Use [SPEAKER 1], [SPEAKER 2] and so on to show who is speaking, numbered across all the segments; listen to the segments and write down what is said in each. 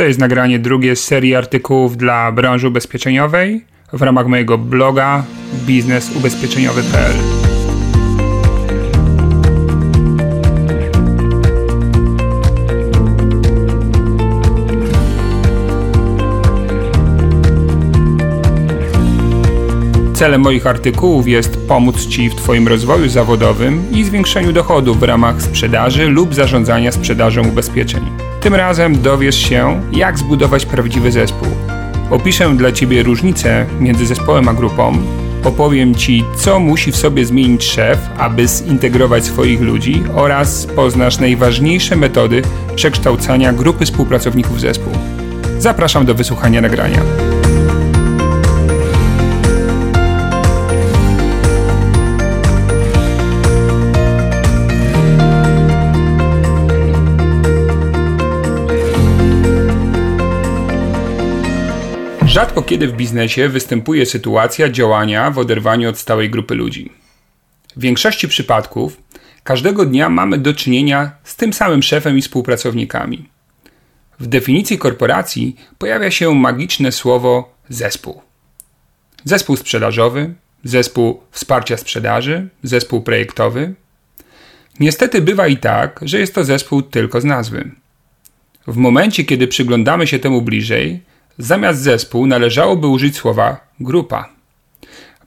[SPEAKER 1] To jest nagranie drugie z serii artykułów dla branży ubezpieczeniowej w ramach mojego bloga biznesubezpieczeniowy.pl. Celem moich artykułów jest pomóc Ci w Twoim rozwoju zawodowym i zwiększeniu dochodów w ramach sprzedaży lub zarządzania sprzedażą ubezpieczeń. Tym razem dowiesz się, jak zbudować prawdziwy zespół. Opiszę dla Ciebie różnice między zespołem a grupą, opowiem Ci, co musi w sobie zmienić szef, aby zintegrować swoich ludzi oraz poznasz najważniejsze metody przekształcania grupy współpracowników zespół. Zapraszam do wysłuchania nagrania. Rzadko kiedy w biznesie występuje sytuacja działania w oderwaniu od stałej grupy ludzi. W większości przypadków każdego dnia mamy do czynienia z tym samym szefem i współpracownikami. W definicji korporacji pojawia się magiczne słowo zespół. Zespół sprzedażowy, zespół wsparcia sprzedaży, zespół projektowy. Niestety bywa i tak, że jest to zespół tylko z nazwy. W momencie, kiedy przyglądamy się temu bliżej, Zamiast zespół należałoby użyć słowa grupa.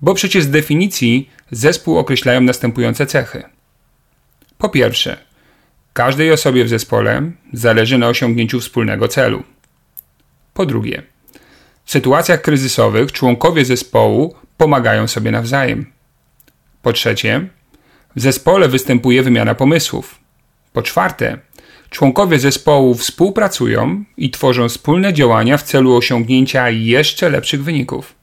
[SPEAKER 1] Bo przecież z definicji zespół określają następujące cechy. Po pierwsze, każdej osobie w zespole zależy na osiągnięciu wspólnego celu. Po drugie, w sytuacjach kryzysowych członkowie zespołu pomagają sobie nawzajem. Po trzecie, w zespole występuje wymiana pomysłów. Po czwarte, Członkowie zespołu współpracują i tworzą wspólne działania w celu osiągnięcia jeszcze lepszych wyników.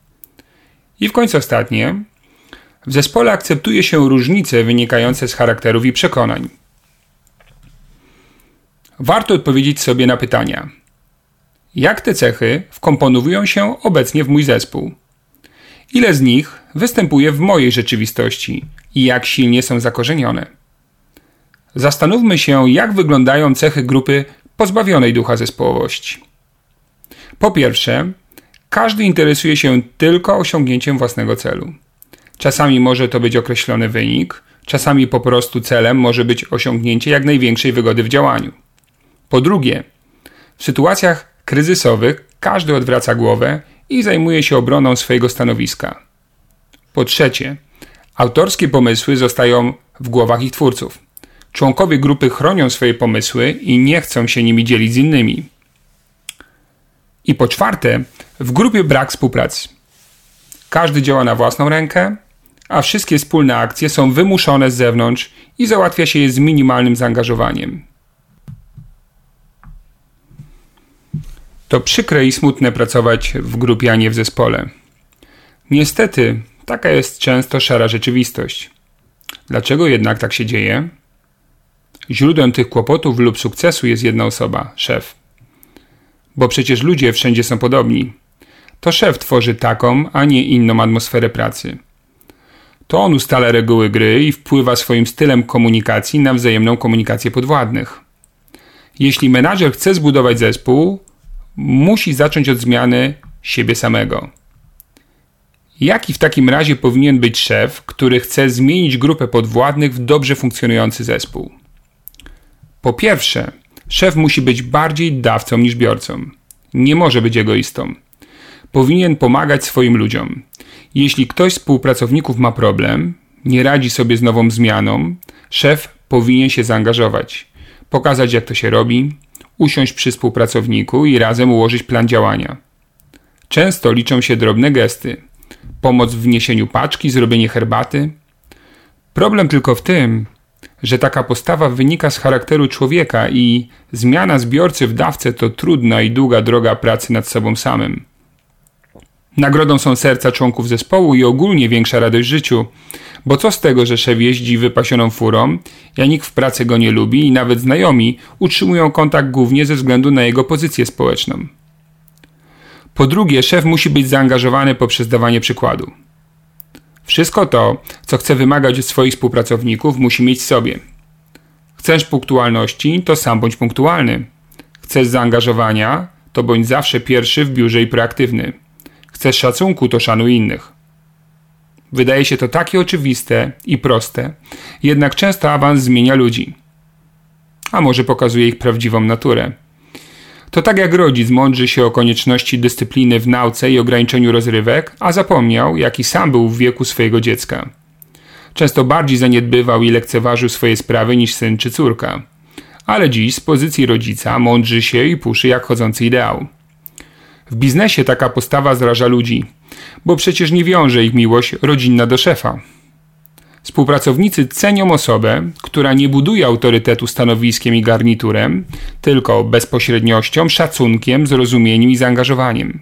[SPEAKER 1] I w końcu ostatnie. W zespole akceptuje się różnice wynikające z charakterów i przekonań. Warto odpowiedzieć sobie na pytania: jak te cechy wkomponowują się obecnie w mój zespół? Ile z nich występuje w mojej rzeczywistości i jak silnie są zakorzenione? Zastanówmy się, jak wyglądają cechy grupy pozbawionej ducha zespołowości. Po pierwsze, każdy interesuje się tylko osiągnięciem własnego celu. Czasami może to być określony wynik, czasami po prostu celem może być osiągnięcie jak największej wygody w działaniu. Po drugie, w sytuacjach kryzysowych każdy odwraca głowę i zajmuje się obroną swojego stanowiska. Po trzecie, autorskie pomysły zostają w głowach ich twórców. Członkowie grupy chronią swoje pomysły i nie chcą się nimi dzielić z innymi. I po czwarte, w grupie brak współpracy. Każdy działa na własną rękę, a wszystkie wspólne akcje są wymuszone z zewnątrz i załatwia się je z minimalnym zaangażowaniem. To przykre i smutne pracować w grupie, a nie w zespole. Niestety, taka jest często szara rzeczywistość. Dlaczego jednak tak się dzieje? Źródłem tych kłopotów lub sukcesu jest jedna osoba szef. Bo przecież ludzie wszędzie są podobni. To szef tworzy taką, a nie inną atmosferę pracy. To on ustala reguły gry i wpływa swoim stylem komunikacji na wzajemną komunikację podwładnych. Jeśli menadżer chce zbudować zespół, musi zacząć od zmiany siebie samego. Jaki w takim razie powinien być szef, który chce zmienić grupę podwładnych w dobrze funkcjonujący zespół? Po pierwsze, szef musi być bardziej dawcą niż biorcą. Nie może być egoistą. Powinien pomagać swoim ludziom. Jeśli ktoś z współpracowników ma problem, nie radzi sobie z nową zmianą, szef powinien się zaangażować, pokazać jak to się robi, usiąść przy współpracowniku i razem ułożyć plan działania. Często liczą się drobne gesty, pomoc w wniesieniu paczki, zrobienie herbaty. Problem tylko w tym, że taka postawa wynika z charakteru człowieka i zmiana zbiorcy w dawcę to trudna i długa droga pracy nad sobą samym. Nagrodą są serca członków zespołu i ogólnie większa radość w życiu, bo co z tego, że szef jeździ wypasioną furą, a nikt w pracy go nie lubi i nawet znajomi utrzymują kontakt głównie ze względu na jego pozycję społeczną. Po drugie, szef musi być zaangażowany poprzez dawanie przykładu. Wszystko to, co chce wymagać od swoich współpracowników, musi mieć w sobie. Chcesz punktualności, to sam bądź punktualny. Chcesz zaangażowania, to bądź zawsze pierwszy w biurze i proaktywny. Chcesz szacunku, to szanuj innych. Wydaje się to takie oczywiste i proste, jednak często awans zmienia ludzi. A może pokazuje ich prawdziwą naturę. To tak jak rodzic mądrzy się o konieczności dyscypliny w nauce i ograniczeniu rozrywek, a zapomniał, jaki sam był w wieku swojego dziecka. Często bardziej zaniedbywał i lekceważył swoje sprawy niż syn czy córka. Ale dziś z pozycji rodzica mądrzy się i puszy jak chodzący ideał. W biznesie taka postawa zraża ludzi, bo przecież nie wiąże ich miłość rodzinna do szefa. Współpracownicy cenią osobę, która nie buduje autorytetu stanowiskiem i garniturem, tylko bezpośredniością, szacunkiem, zrozumieniem i zaangażowaniem.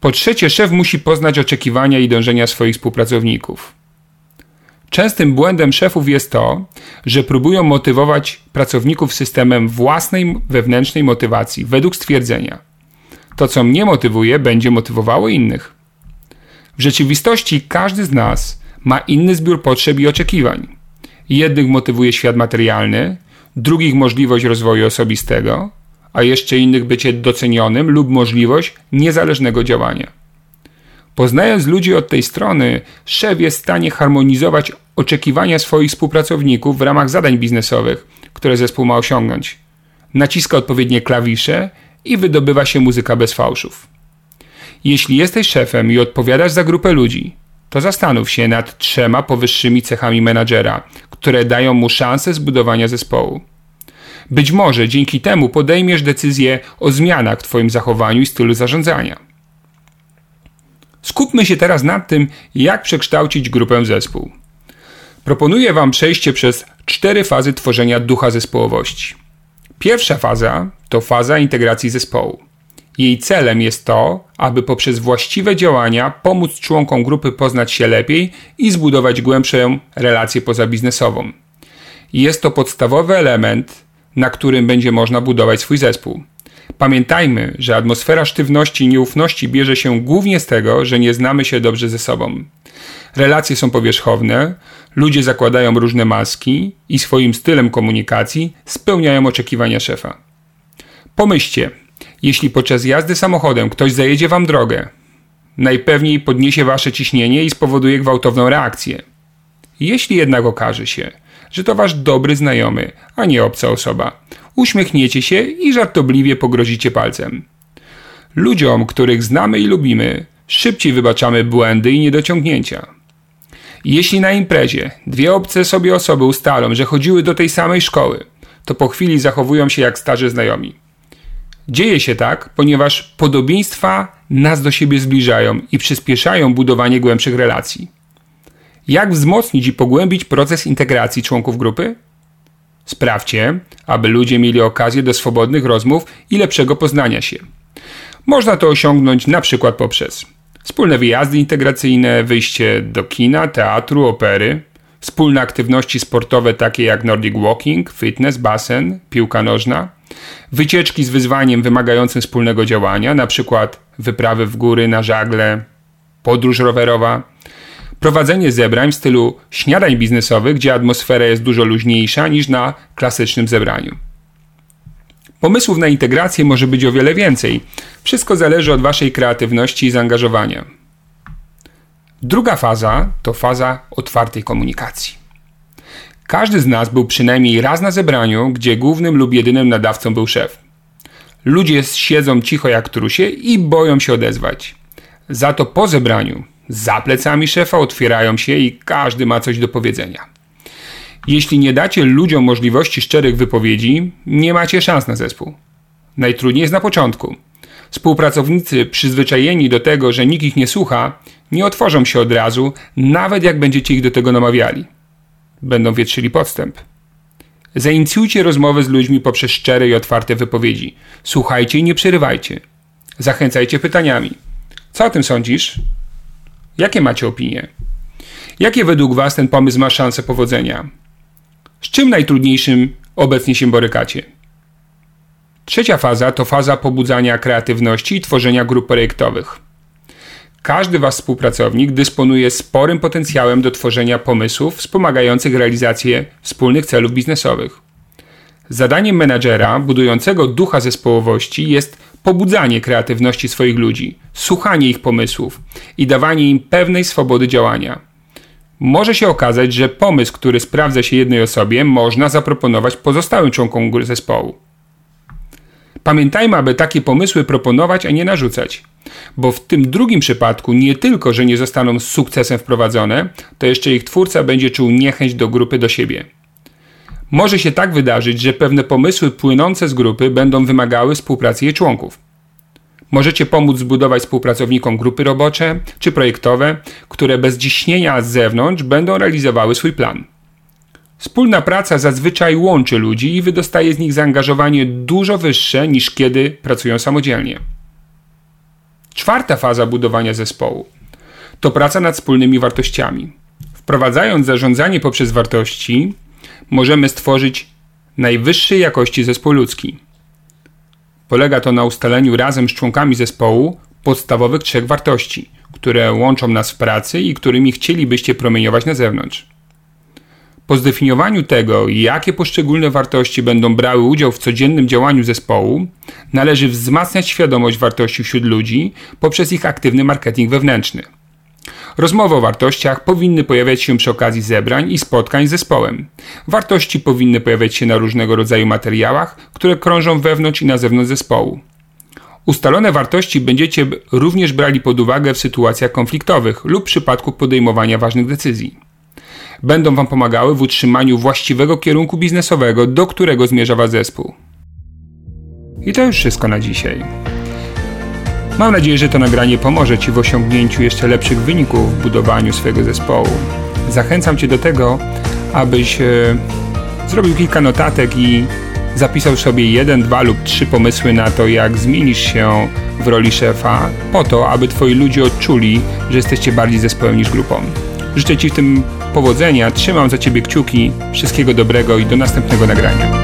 [SPEAKER 1] Po trzecie, szef musi poznać oczekiwania i dążenia swoich współpracowników. Częstym błędem szefów jest to, że próbują motywować pracowników systemem własnej wewnętrznej motywacji według stwierdzenia. To, co mnie motywuje, będzie motywowało innych. W rzeczywistości każdy z nas ma inny zbiór potrzeb i oczekiwań. Jednych motywuje świat materialny, drugich możliwość rozwoju osobistego, a jeszcze innych bycie docenionym lub możliwość niezależnego działania. Poznając ludzi od tej strony, szef jest w stanie harmonizować oczekiwania swoich współpracowników w ramach zadań biznesowych, które zespół ma osiągnąć. Naciska odpowiednie klawisze i wydobywa się muzyka bez fałszów. Jeśli jesteś szefem i odpowiadasz za grupę ludzi, to zastanów się nad trzema powyższymi cechami menadżera, które dają mu szansę zbudowania zespołu. Być może dzięki temu podejmiesz decyzję o zmianach w Twoim zachowaniu i stylu zarządzania. Skupmy się teraz nad tym, jak przekształcić grupę zespół. Proponuję Wam przejście przez cztery fazy tworzenia ducha zespołowości. Pierwsza faza to faza integracji zespołu. Jej celem jest to, aby poprzez właściwe działania pomóc członkom grupy poznać się lepiej i zbudować głębszą relację pozabiznesową. Jest to podstawowy element, na którym będzie można budować swój zespół. Pamiętajmy, że atmosfera sztywności i nieufności bierze się głównie z tego, że nie znamy się dobrze ze sobą. Relacje są powierzchowne, ludzie zakładają różne maski i swoim stylem komunikacji spełniają oczekiwania szefa. Pomyślcie, jeśli podczas jazdy samochodem ktoś zajedzie wam drogę, najpewniej podniesie wasze ciśnienie i spowoduje gwałtowną reakcję. Jeśli jednak okaże się, że to wasz dobry znajomy, a nie obca osoba, uśmiechniecie się i żartobliwie pogrozicie palcem. Ludziom, których znamy i lubimy, szybciej wybaczamy błędy i niedociągnięcia. Jeśli na imprezie dwie obce sobie osoby ustalą, że chodziły do tej samej szkoły, to po chwili zachowują się jak starzy znajomi. Dzieje się tak, ponieważ podobieństwa nas do siebie zbliżają i przyspieszają budowanie głębszych relacji. Jak wzmocnić i pogłębić proces integracji członków grupy? Sprawdźcie, aby ludzie mieli okazję do swobodnych rozmów i lepszego poznania się. Można to osiągnąć na przykład poprzez wspólne wyjazdy integracyjne, wyjście do kina, teatru, opery, wspólne aktywności sportowe takie jak Nordic Walking, fitness, basen, piłka nożna, wycieczki z wyzwaniem wymagającym wspólnego działania, np. wyprawy w góry na żagle, podróż rowerowa, prowadzenie zebrań w stylu śniadań biznesowych, gdzie atmosfera jest dużo luźniejsza niż na klasycznym zebraniu. Pomysłów na integrację może być o wiele więcej. Wszystko zależy od Waszej kreatywności i zaangażowania. Druga faza to faza otwartej komunikacji. Każdy z nas był przynajmniej raz na zebraniu, gdzie głównym lub jedynym nadawcą był szef. Ludzie siedzą cicho jak trusie i boją się odezwać. Za to po zebraniu, za plecami szefa otwierają się i każdy ma coś do powiedzenia. Jeśli nie dacie ludziom możliwości szczerych wypowiedzi, nie macie szans na zespół. Najtrudniej jest na początku. Współpracownicy przyzwyczajeni do tego, że nikt ich nie słucha, nie otworzą się od razu, nawet jak będziecie ich do tego namawiali. Będą wietrzyli podstęp. Zainicjujcie rozmowę z ludźmi poprzez szczere i otwarte wypowiedzi. Słuchajcie i nie przerywajcie. Zachęcajcie pytaniami. Co o tym sądzisz? Jakie macie opinie? Jakie według Was ten pomysł ma szansę powodzenia? Z czym najtrudniejszym obecnie się borykacie? Trzecia faza to faza pobudzania kreatywności i tworzenia grup projektowych. Każdy wasz współpracownik dysponuje sporym potencjałem do tworzenia pomysłów wspomagających realizację wspólnych celów biznesowych. Zadaniem menadżera budującego ducha zespołowości jest pobudzanie kreatywności swoich ludzi, słuchanie ich pomysłów i dawanie im pewnej swobody działania. Może się okazać, że pomysł, który sprawdza się jednej osobie, można zaproponować pozostałym członkom zespołu. Pamiętajmy, aby takie pomysły proponować, a nie narzucać. Bo w tym drugim przypadku nie tylko, że nie zostaną z sukcesem wprowadzone, to jeszcze ich twórca będzie czuł niechęć do grupy do siebie. Może się tak wydarzyć, że pewne pomysły płynące z grupy będą wymagały współpracy jej członków. Możecie pomóc zbudować współpracownikom grupy robocze czy projektowe, które bez ciśnienia z zewnątrz będą realizowały swój plan. Wspólna praca zazwyczaj łączy ludzi i wydostaje z nich zaangażowanie dużo wyższe niż kiedy pracują samodzielnie. Czwarta faza budowania zespołu to praca nad wspólnymi wartościami. Wprowadzając zarządzanie poprzez wartości, możemy stworzyć najwyższej jakości zespół ludzki. Polega to na ustaleniu razem z członkami zespołu podstawowych trzech wartości, które łączą nas w pracy i którymi chcielibyście promieniować na zewnątrz. Po zdefiniowaniu tego, jakie poszczególne wartości będą brały udział w codziennym działaniu zespołu, należy wzmacniać świadomość wartości wśród ludzi poprzez ich aktywny marketing wewnętrzny. Rozmowy o wartościach powinny pojawiać się przy okazji zebrań i spotkań z zespołem. Wartości powinny pojawiać się na różnego rodzaju materiałach, które krążą wewnątrz i na zewnątrz zespołu. Ustalone wartości będziecie również brali pod uwagę w sytuacjach konfliktowych lub w przypadku podejmowania ważnych decyzji będą Wam pomagały w utrzymaniu właściwego kierunku biznesowego, do którego zmierza Wasz zespół. I to już wszystko na dzisiaj. Mam nadzieję, że to nagranie pomoże Ci w osiągnięciu jeszcze lepszych wyników w budowaniu swojego zespołu. Zachęcam Cię do tego, abyś e, zrobił kilka notatek i zapisał sobie jeden, dwa lub trzy pomysły na to, jak zmienisz się w roli szefa, po to, aby Twoi ludzie odczuli, że jesteście bardziej zespołem niż grupą. Życzę Ci w tym powodzenia, trzymam za Ciebie kciuki, wszystkiego dobrego i do następnego nagrania.